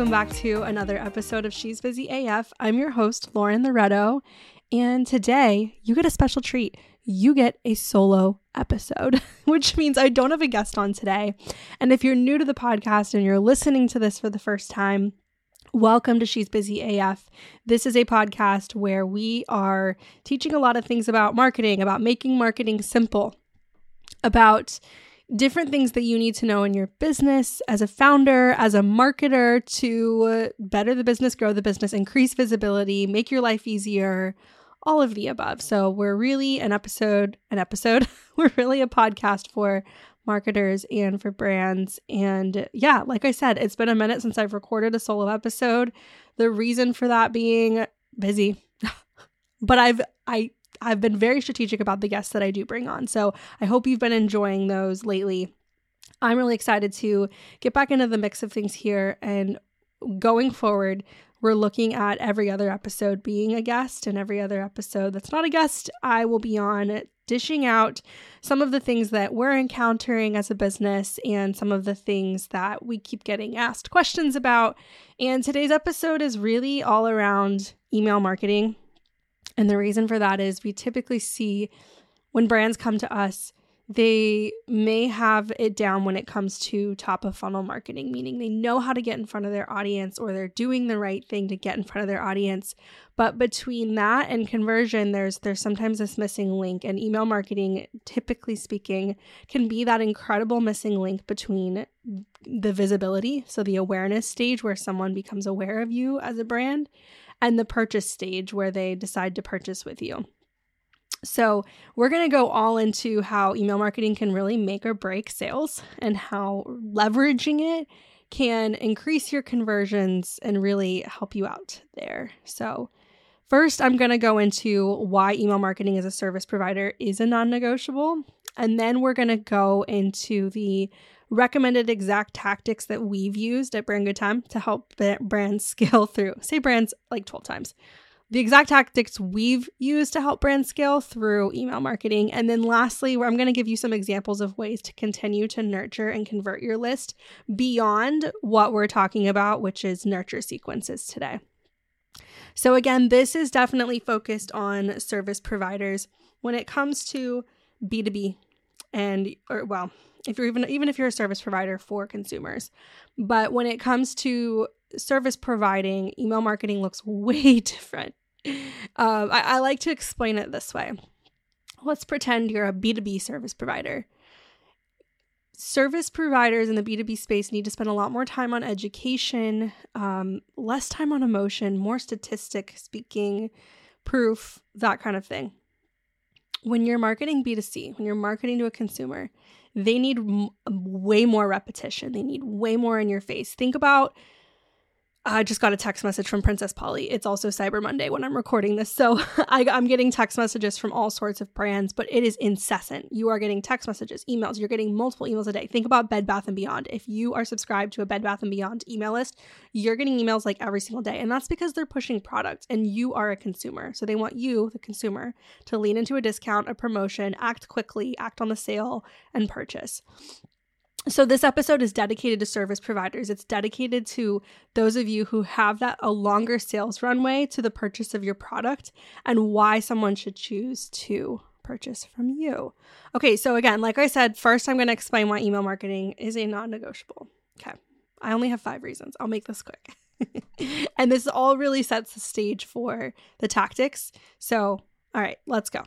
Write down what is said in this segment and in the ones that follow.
welcome back to another episode of She's Busy AF. I'm your host, Lauren Loreto, and today you get a special treat. You get a solo episode, which means I don't have a guest on today. And if you're new to the podcast and you're listening to this for the first time, Welcome to She's Busy AF. This is a podcast where we are teaching a lot of things about marketing, about making marketing simple, about different things that you need to know in your business as a founder, as a marketer to better the business, grow the business, increase visibility, make your life easier, all of the above. So, we're really an episode, an episode, we're really a podcast for marketers and for brands. And yeah, like I said, it's been a minute since I've recorded a solo episode. The reason for that being busy. but I've I I've been very strategic about the guests that I do bring on. So I hope you've been enjoying those lately. I'm really excited to get back into the mix of things here and going forward, we're looking at every other episode being a guest, and every other episode that's not a guest, I will be on dishing out some of the things that we're encountering as a business and some of the things that we keep getting asked questions about. And today's episode is really all around email marketing and the reason for that is we typically see when brands come to us, they may have it down when it comes to top of funnel marketing, meaning they know how to get in front of their audience or they're doing the right thing to get in front of their audience. But between that and conversion, there's there's sometimes this missing link. And email marketing, typically speaking, can be that incredible missing link between the visibility, so the awareness stage where someone becomes aware of you as a brand, and the purchase stage where they decide to purchase with you. So, we're going to go all into how email marketing can really make or break sales and how leveraging it can increase your conversions and really help you out there. So, first, I'm going to go into why email marketing as a service provider is a non negotiable. And then we're going to go into the recommended exact tactics that we've used at Brand Good Time to help brands scale through. Say brands like 12 times. The exact tactics we've used to help brands scale through email marketing. And then lastly, I'm going to give you some examples of ways to continue to nurture and convert your list beyond what we're talking about, which is nurture sequences today. So, again, this is definitely focused on service providers. When it comes to B2B and, or well, if you're even even if you're a service provider for consumers. But when it comes to service providing, email marketing looks way different. Um, I, I like to explain it this way. Let's pretend you're a B2B service provider. Service providers in the B2B space need to spend a lot more time on education, um, less time on emotion, more statistic speaking, proof, that kind of thing. When you're marketing B2C, when you're marketing to a consumer, they need m- way more repetition. They need way more in your face. Think about I just got a text message from Princess Polly. It's also Cyber Monday when I'm recording this. So I, am getting text messages from all sorts of brands, but it is incessant. You are getting text messages, emails. You're getting multiple emails a day. Think about Bed Bath & Beyond. If you are subscribed to a Bed Bath & Beyond email list, you're getting emails like every single day. And that's because they're pushing products and you are a consumer. So they want you, the consumer, to lean into a discount, a promotion, act quickly, act on the sale, and purchase. So, this episode is dedicated to service providers. It's dedicated to those of you who have that a longer sales runway to the purchase of your product and why someone should choose to purchase from you. Okay, so again, like I said, first I'm going to explain why email marketing is a non negotiable. Okay, I only have five reasons. I'll make this quick. and this all really sets the stage for the tactics. So, all right, let's go.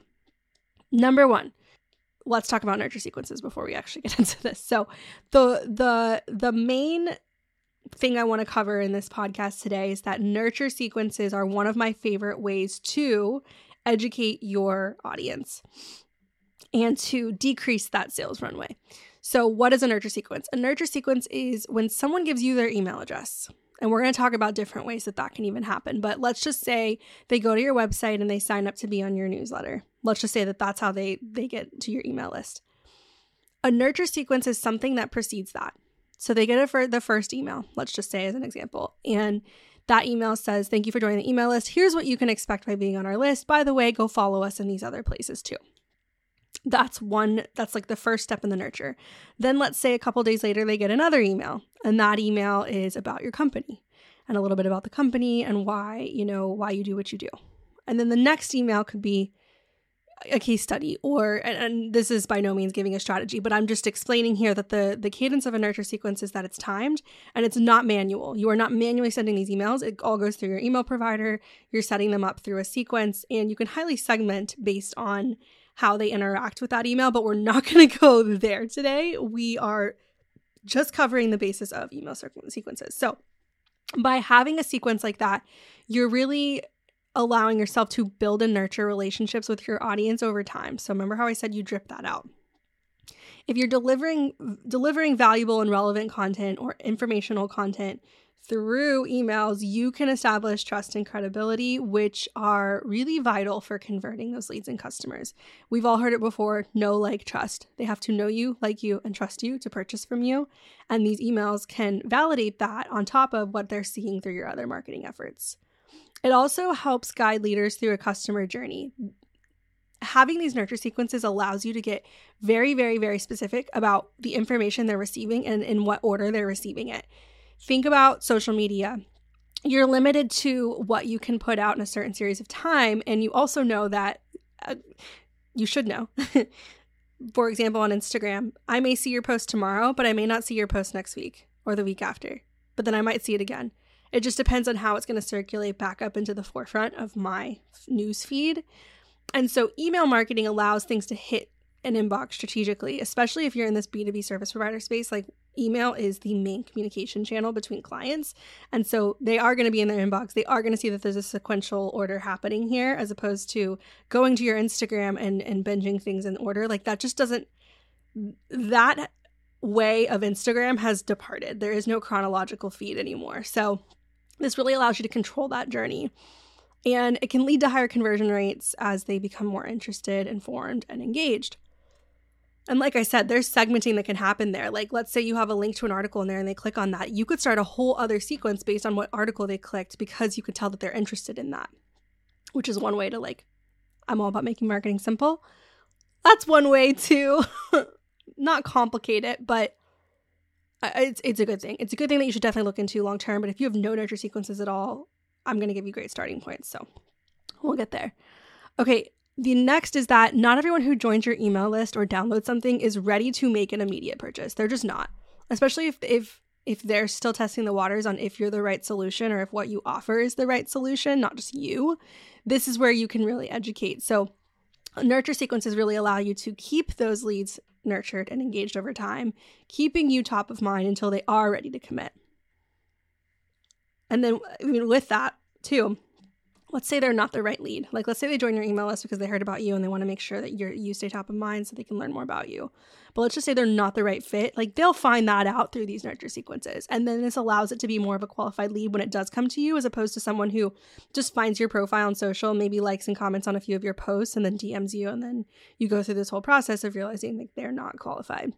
Number one, let's talk about nurture sequences before we actually get into this. So the the the main thing I want to cover in this podcast today is that nurture sequences are one of my favorite ways to educate your audience and to decrease that sales runway. So, what is a nurture sequence? A nurture sequence is when someone gives you their email address. And we're going to talk about different ways that that can even happen. But let's just say they go to your website and they sign up to be on your newsletter. Let's just say that that's how they they get to your email list. A nurture sequence is something that precedes that. So they get for the first email, let's just say as an example. And that email says, Thank you for joining the email list. Here's what you can expect by being on our list. By the way, go follow us in these other places too. That's one, that's like the first step in the nurture. Then let's say a couple days later, they get another email, and that email is about your company and a little bit about the company and why, you know, why you do what you do. And then the next email could be a case study or and, and, this is by no means giving a strategy but i'm just explaining here that the the cadence of a nurture sequence is that it's timed and it's not manual you are not manually sending these emails it all goes through your email provider you're setting them up through a sequence and you can highly segment based on how they interact with that email but we're not going to go there today we are just covering the basis of email sequences so by having a sequence like that you're really allowing yourself to build and nurture relationships with your audience over time. So remember how I said you drip that out. If you're delivering delivering valuable and relevant content or informational content through emails, you can establish trust and credibility, which are really vital for converting those leads and customers. We've all heard it before know, like, trust. They have to know you, like you, and trust you to purchase from you. And these emails can validate that on top of what they're seeing through your other marketing efforts. It also helps guide leaders through a customer journey. Having these nurture sequences allows you to get very, very, very specific about the information they're receiving and in what order they're receiving it. Think about social media. You're limited to what you can put out in a certain series of time, and you also know that uh, you should know. For example, on Instagram, I may see your post tomorrow, but I may not see your post next week or the week after, but then I might see it again. It just depends on how it's going to circulate back up into the forefront of my news feed. And so email marketing allows things to hit an inbox strategically, especially if you're in this B2B service provider space. Like email is the main communication channel between clients. And so they are going to be in their inbox. They are going to see that there's a sequential order happening here as opposed to going to your Instagram and, and binging things in order. Like that just doesn't, that way of Instagram has departed. There is no chronological feed anymore. So this really allows you to control that journey. And it can lead to higher conversion rates as they become more interested, informed, and engaged. And like I said, there's segmenting that can happen there. Like, let's say you have a link to an article in there and they click on that. You could start a whole other sequence based on what article they clicked because you could tell that they're interested in that, which is one way to, like, I'm all about making marketing simple. That's one way to not complicate it, but it's it's a good thing. It's a good thing that you should definitely look into long term. But if you have no nurture sequences at all, I'm going to give you great starting points. So we'll get there. Okay. The next is that not everyone who joins your email list or downloads something is ready to make an immediate purchase. They're just not. Especially if if if they're still testing the waters on if you're the right solution or if what you offer is the right solution, not just you. This is where you can really educate. So nurture sequences really allow you to keep those leads nurtured, and engaged over time, keeping you top of mind until they are ready to commit. And then, I mean, with that, too, let's say they're not the right lead. Like, let's say they join your email list because they heard about you and they want to make sure that you're, you stay top of mind so they can learn more about you. But let's just say they're not the right fit. Like, they'll find that out through these nurture sequences. And then this allows it to be more of a qualified lead when it does come to you, as opposed to someone who just finds your profile on social, maybe likes and comments on a few of your posts, and then DMs you. And then you go through this whole process of realizing that they're not qualified.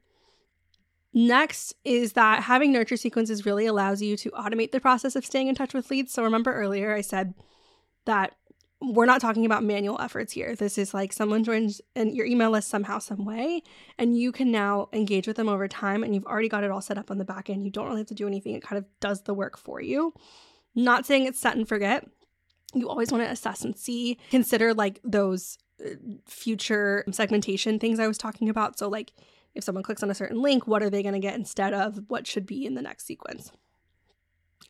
Next is that having nurture sequences really allows you to automate the process of staying in touch with leads. So remember earlier, I said that we're not talking about manual efforts here. This is like someone joins in your email list somehow, some way, and you can now engage with them over time and you've already got it all set up on the back end. You don't really have to do anything. It kind of does the work for you. Not saying it's set and forget. You always want to assess and see, consider like those uh, future segmentation things I was talking about. So, like if someone clicks on a certain link, what are they going to get instead of what should be in the next sequence?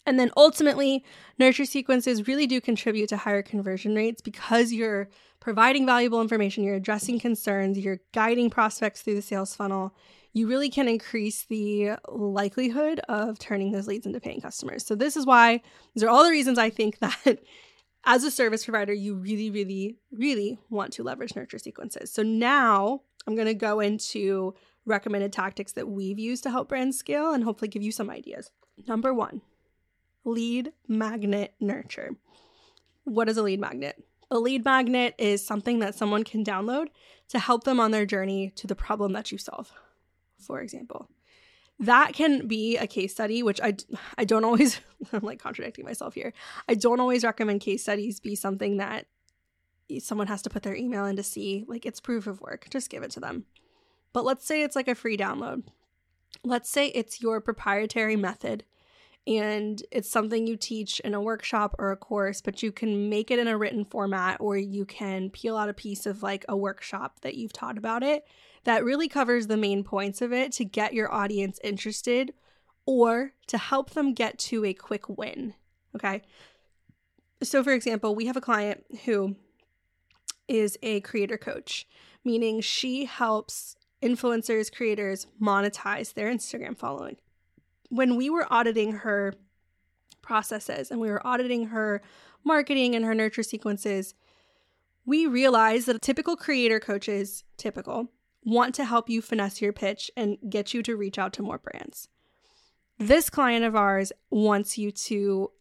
And then ultimately, nurture sequences really do contribute to higher conversion rates because you're providing valuable information, you're addressing concerns, you're guiding prospects through the sales funnel. You really can increase the likelihood of turning those leads into paying customers. So, this is why, these are all the reasons I think that as a service provider, you really, really, really want to leverage nurture sequences. So, now I'm going to go into recommended tactics that we've used to help brands scale and hopefully give you some ideas. Number one, lead magnet nurture. What is a lead magnet? A lead magnet is something that someone can download to help them on their journey to the problem that you solve. For example, that can be a case study, which I, I don't always, I'm like contradicting myself here. I don't always recommend case studies be something that someone has to put their email in to see. Like it's proof of work. Just give it to them. But let's say it's like a free download. Let's say it's your proprietary method and it's something you teach in a workshop or a course, but you can make it in a written format or you can peel out a piece of like a workshop that you've taught about it that really covers the main points of it to get your audience interested or to help them get to a quick win. Okay. So, for example, we have a client who is a creator coach, meaning she helps influencers, creators monetize their Instagram following when we were auditing her processes and we were auditing her marketing and her nurture sequences, we realized that typical creator coaches, typical, want to help you finesse your pitch and get you to reach out to more brands. This client of ours wants you to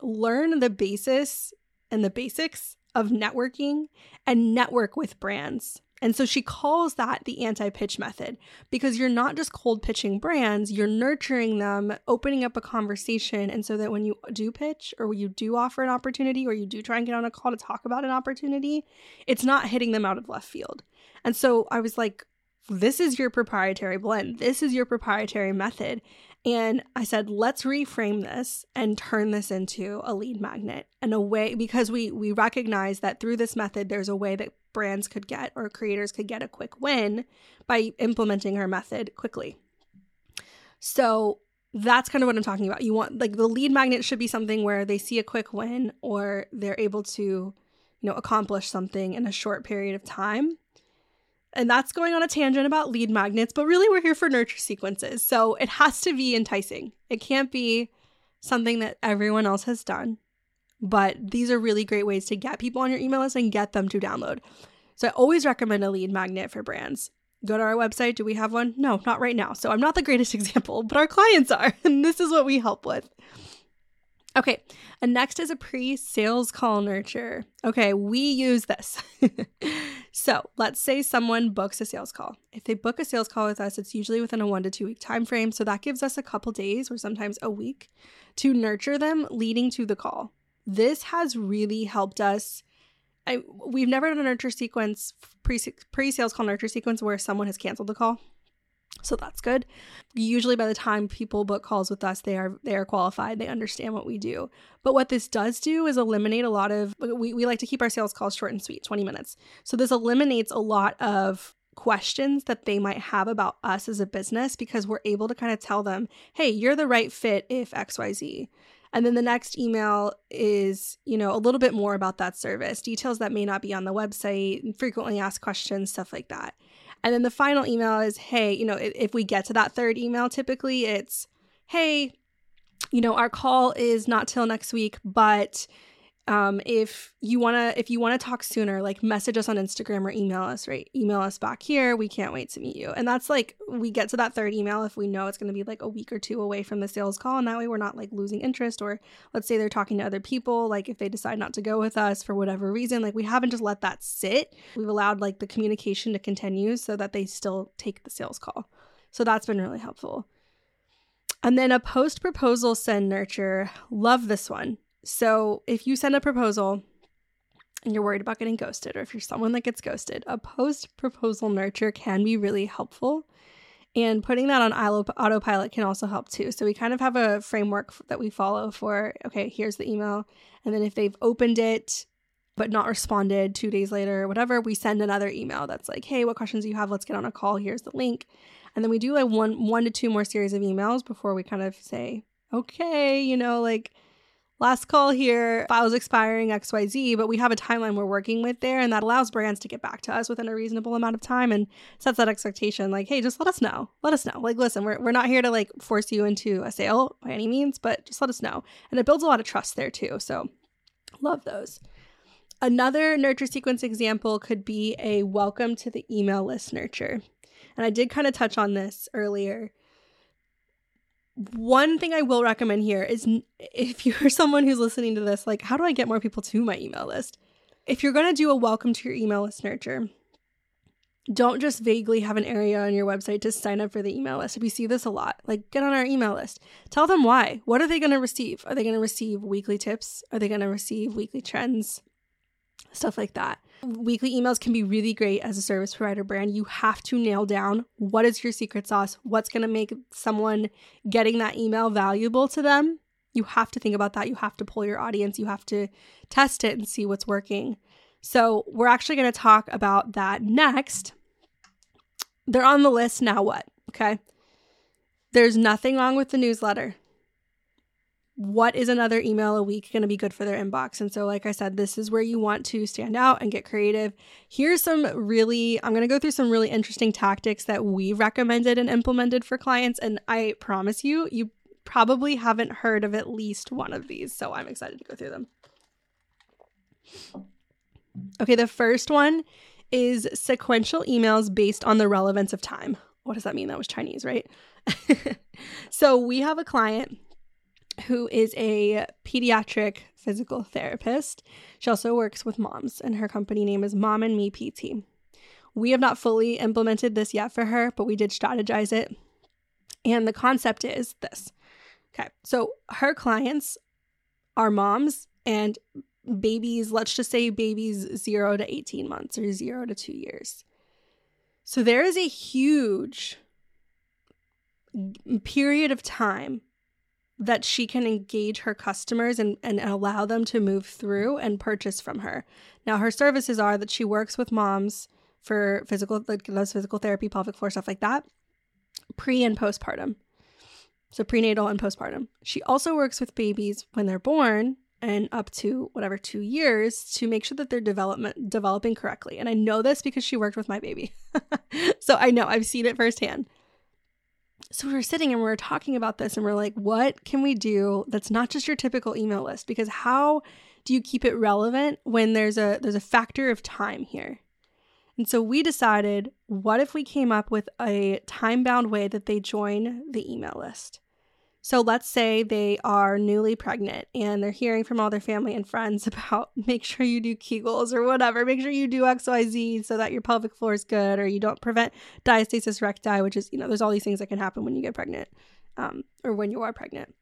learn the basis and the basics of networking and network with brands. And so she calls that the anti pitch method because you're not just cold pitching brands, you're nurturing them, opening up a conversation. And so that when you do pitch or you do offer an opportunity or you do try and get on a call to talk about an opportunity, it's not hitting them out of left field. And so I was like, this is your proprietary blend. This is your proprietary method. And I said, let's reframe this and turn this into a lead magnet and a way because we we recognize that through this method, there's a way that brands could get or creators could get a quick win by implementing her method quickly. So that's kind of what I'm talking about. You want like the lead magnet should be something where they see a quick win or they're able to, you know, accomplish something in a short period of time. And that's going on a tangent about lead magnets, but really we're here for nurture sequences. So it has to be enticing. It can't be something that everyone else has done. But these are really great ways to get people on your email list and get them to download. So I always recommend a lead magnet for brands. Go to our website. Do we have one? No, not right now. So I'm not the greatest example, but our clients are. And this is what we help with. Okay, and next is a pre sales call nurture. Okay, we use this. so let's say someone books a sales call. If they book a sales call with us, it's usually within a one to two week time frame. So that gives us a couple days or sometimes a week to nurture them leading to the call. This has really helped us. I, we've never done a nurture sequence, pre pre sales call nurture sequence where someone has canceled the call. So that's good. Usually by the time people book calls with us, they are they are qualified. They understand what we do. But what this does do is eliminate a lot of we, we like to keep our sales calls short and sweet, 20 minutes. So this eliminates a lot of questions that they might have about us as a business because we're able to kind of tell them, hey, you're the right fit if XYZ. And then the next email is, you know, a little bit more about that service, details that may not be on the website, frequently asked questions, stuff like that. And then the final email is, hey, you know, if we get to that third email, typically it's, hey, you know, our call is not till next week, but um, if you want to if you want to talk sooner like message us on instagram or email us right? Email us back here. We can't wait to meet you. And that's like we get to that third email if we know it's going to be like a week or two away from the sales call and that way we're not like losing interest or let's say they're talking to other people like if they decide not to go with us for whatever reason like we haven't just let that sit. We've allowed like the communication to continue so that they still take the sales call. So that's been really helpful. And then a post proposal send nurture. Love this one so if you send a proposal and you're worried about getting ghosted, or if you're someone that gets ghosted, a post proposal nurture can be really helpful. And putting that on autopilot can also help too. So we kind of have a framework that we follow for okay, here's the email. And then if they've opened it but not responded two days later or whatever, we send another email that's like, hey, what questions do you have? Let's get on a call. Here's the link. And then we do like one one to two more series of emails before we kind of say, okay, you know, like last call here, files expiring XYZ, but we have a timeline we're working with there, and that allows brands to get back to us within a reasonable amount of time and sets that expectation like, hey, just let us know. Let us know. Like, listen, we're, we're not here to like force you into a sale by any means, but just let us know. And it builds a lot of trust there too. So love those. Another nurture sequence example could be a welcome to the email list nurture. And I did kind of touch on this earlier one thing I will recommend here is if you're someone who's listening to this, like, how do I get more people to my email list? If you're going to do a welcome to your email list nurture, don't just vaguely have an area on your website to sign up for the email list. We see this a lot, like get on our email list. Tell them why. What are they going to receive? Are they going to receive weekly tips? Are they going to receive weekly trends? Stuff like that. Weekly emails can be really great as a service provider brand. You have to nail down what is your secret sauce, what's going to make someone getting that email valuable to them. You have to think about that. You have to pull your audience, you have to test it and see what's working. So, we're actually going to talk about that next. They're on the list. Now, what? Okay. There's nothing wrong with the newsletter what is another email a week going to be good for their inbox? And so, like I said, this is where you want to stand out and get creative. Here's some really, I'm going to go through some really interesting tactics that we've recommended and implemented for clients. And I promise you, you probably haven't heard of at least one of these. So I'm excited to go through them. Okay, the first one is sequential emails based on the relevance of time. What does that mean? That was Chinese, right? so we have a client who is a pediatric physical therapist. She also works with moms, and her company name is Mom and Me PT. We have not fully implemented this yet for her, but we did strategize it. And the concept is this. Okay, so her clients are moms and babies, let's just say babies zero to 18 months or zero to two years. So there is a huge period of time that she can engage her customers and, and allow them to move through and purchase from her. Now, her services are that she works with moms for physical, like does physical therapy, pelvic floor, stuff like that, pre and postpartum. So prenatal and postpartum. She also works with babies when they're born and up to whatever two years to make sure that they're development developing correctly. And I know this because she worked with my baby. so I know I've seen it firsthand so we were sitting and we were talking about this and we're like, what can we do that's not just your typical email list? Because how do you keep it relevant when there's a there's a factor of time here? And so we decided, what if we came up with a time-bound way that they join the email list? So let's say they are newly pregnant and they're hearing from all their family and friends about make sure you do Kegels or whatever, make sure you do XYZ so that your pelvic floor is good or you don't prevent diastasis recti, which is, you know, there's all these things that can happen when you get pregnant um, or when you are pregnant.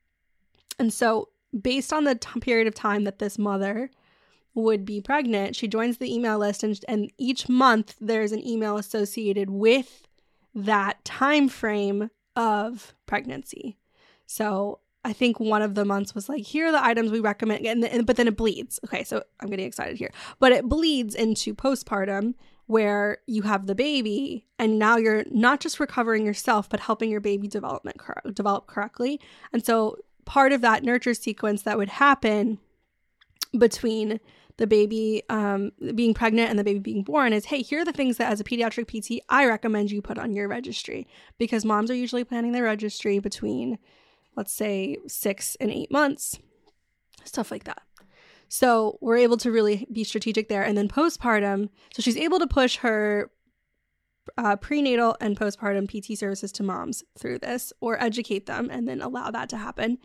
And so, based on the t- period of time that this mother would be pregnant, she joins the email list and, and each month there's an email associated with that time frame of pregnancy. So I think one of the months was like, here are the items we recommend, and, and, but then it bleeds. Okay, so I'm getting excited here, but it bleeds into postpartum where you have the baby, and now you're not just recovering yourself, but helping your baby development cor- develop correctly. And so part of that nurture sequence that would happen between the baby um, being pregnant and the baby being born is hey, here are the things that as a pediatric PT I recommend you put on your registry because moms are usually planning their registry between let's say six and eight months, stuff like that. So we're able to really be strategic there. And then postpartum, so she's able to push her uh, prenatal and postpartum PT services to moms through this or educate them and then allow that to happen.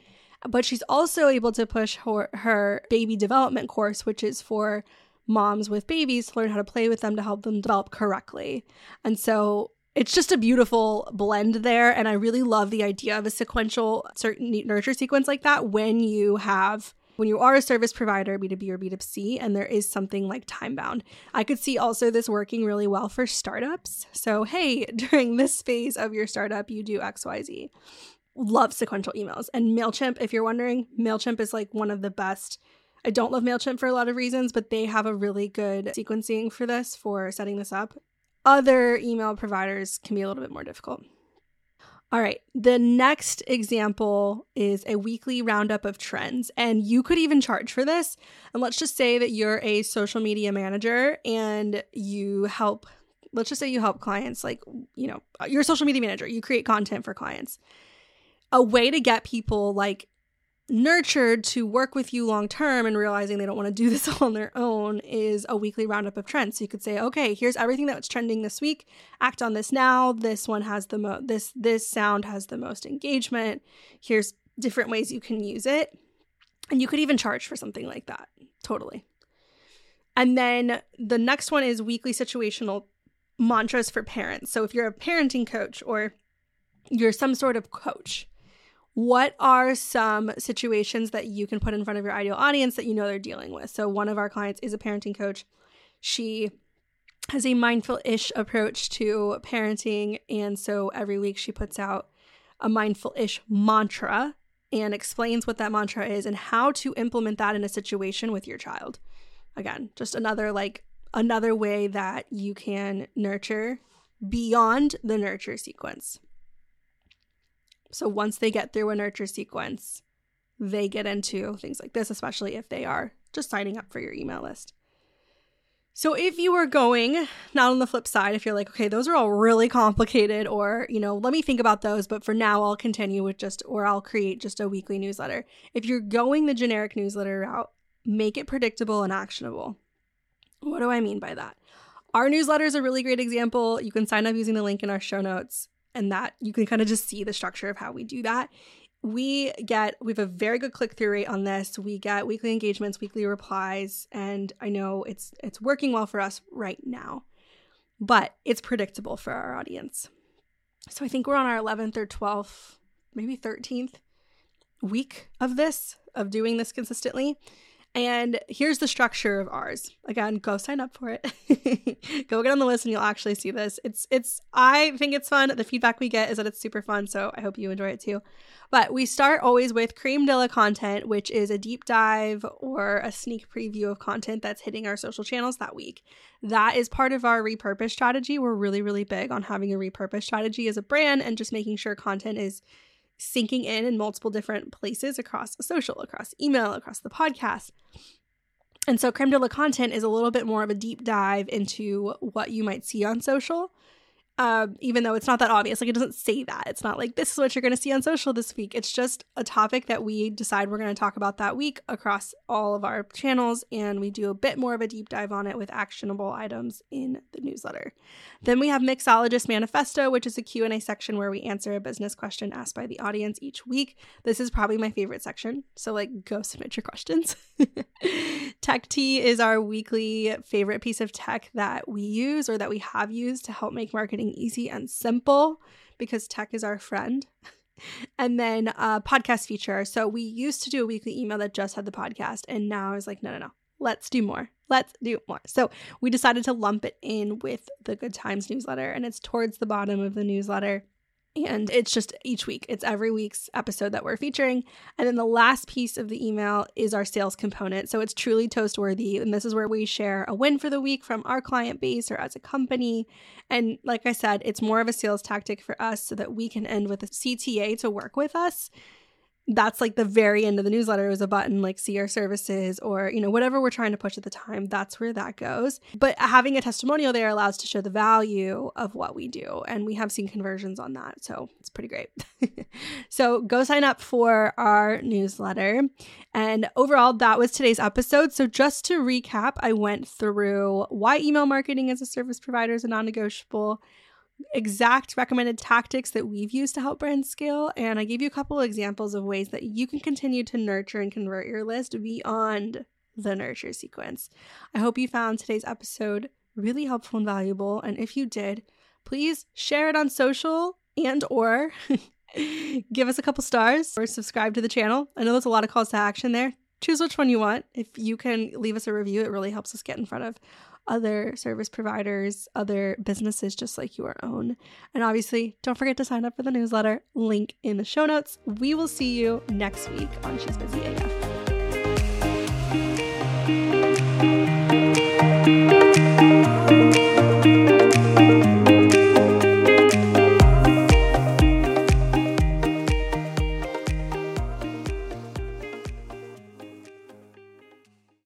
But she's also able to push her, her baby development course, which is for moms with babies to learn how to play with them to help them develop correctly. And so it's just a beautiful blend there. And I really love the idea of a sequential certain nurture sequence like that when you have when you are a service provider, B2B or B2C, and there is something like time bound. I could see also this working really well for startups. So, hey, during this phase of your startup, you do XYZ. Love sequential emails. And MailChimp, if you're wondering, MailChimp is like one of the best. I don't love MailChimp for a lot of reasons, but they have a really good sequencing for this, for setting this up other email providers can be a little bit more difficult. All right, the next example is a weekly roundup of trends, and you could even charge for this. And let's just say that you're a social media manager and you help, let's just say you help clients, like, you know, you're a social media manager, you create content for clients. A way to get people like nurtured to work with you long term and realizing they don't want to do this all on their own is a weekly roundup of trends. So you could say, okay, here's everything that's trending this week. Act on this now. This one has the most this this sound has the most engagement. Here's different ways you can use it. And you could even charge for something like that. Totally. And then the next one is weekly situational mantras for parents. So if you're a parenting coach or you're some sort of coach, what are some situations that you can put in front of your ideal audience that you know they're dealing with? So, one of our clients is a parenting coach. She has a mindful ish approach to parenting. And so every week she puts out a mindful ish mantra and explains what that mantra is and how to implement that in a situation with your child. Again, just another like another way that you can nurture beyond the nurture sequence. So once they get through a nurture sequence, they get into things like this, especially if they are just signing up for your email list. So if you were going, not on the flip side, if you're like, okay, those are all really complicated, or, you know, let me think about those, but for now I'll continue with just, or I'll create just a weekly newsletter. If you're going the generic newsletter route, make it predictable and actionable. What do I mean by that? Our newsletter is a really great example. You can sign up using the link in our show notes, and that you can kind of just see the structure of how we do that. We get we have a very good click-through rate on this. We get weekly engagements weekly replies and i know it's it's working well for us right now but it's predictable for our audience. So i think we're on our 11th or 12th maybe 13th week of this of doing this consistently and here's the structure of ours. Again, go sign up for it. go get on the list and you'll actually see this. It's it's I think it's fun. The feedback we get is that it's super fun, so I hope you enjoy it too. But we start always with Creme de la content, which is a deep dive or a sneak preview of content that's hitting our social channels that week. That is part of our repurpose strategy. We're really, really big on having a repurpose strategy as a brand and just making sure content is syncing in in multiple different places across social, across email, across the podcast. And so creme de la content is a little bit more of a deep dive into what you might see on social um, even though it's not that obvious. Like it doesn't say that. It's not like this is what you're going to see on social this week. It's just a topic that we decide we're going to talk about that week across all of our channels, and we do a bit more of a deep dive on it with actionable items in the newsletter. Then we have Mixologist Manifesto, which is a Q&A section where we answer a business question asked by the audience each week. This is probably my favorite section, so like go submit your questions. tech Tea is our weekly favorite piece of tech that we use or that we have used to help make marketing easy and simple because tech is our friend. and then a podcast feature. So we used to do a weekly email that just had the podcast, and now I was like, no, no, no, let's do more. Let's do more. So we decided to lump it in with the Good Times newsletter, and it's towards the bottom of the newsletter. And it's just each week, it's every week's episode that we're featuring. And then the last piece of the email is our sales component. So it's truly toast worthy. And this is where we share a win for the week from our client base or as a company. And like I said, it's more of a sales tactic for us so that we can end with a CTA to work with us that's like the very end of the newsletter is a button like see our services or you know whatever we're trying to push at the time that's where that goes. But having a testimonial there allows to show the value of what we do and we have seen conversions on that so it's pretty great. So go sign up for our newsletter. And overall that was today's episode. So just to recap i went through why email marketing as a service provider is a non-negotiable exact recommended tactics that we've used to help brands scale. And I gave you a couple examples of ways that you can continue to nurture and convert your list beyond the nurture sequence. I hope you found today's episode really helpful and valuable. And if you did, please share it on social and or give us a couple stars or subscribe to the channel. I know there's a lot of calls to action there. Choose which one you want. If you can leave us a review, it really helps us get in front of other service providers, other businesses just like your own. And obviously, don't forget to sign up for the newsletter, link in the show notes. We will see you next week on She's Busy AF.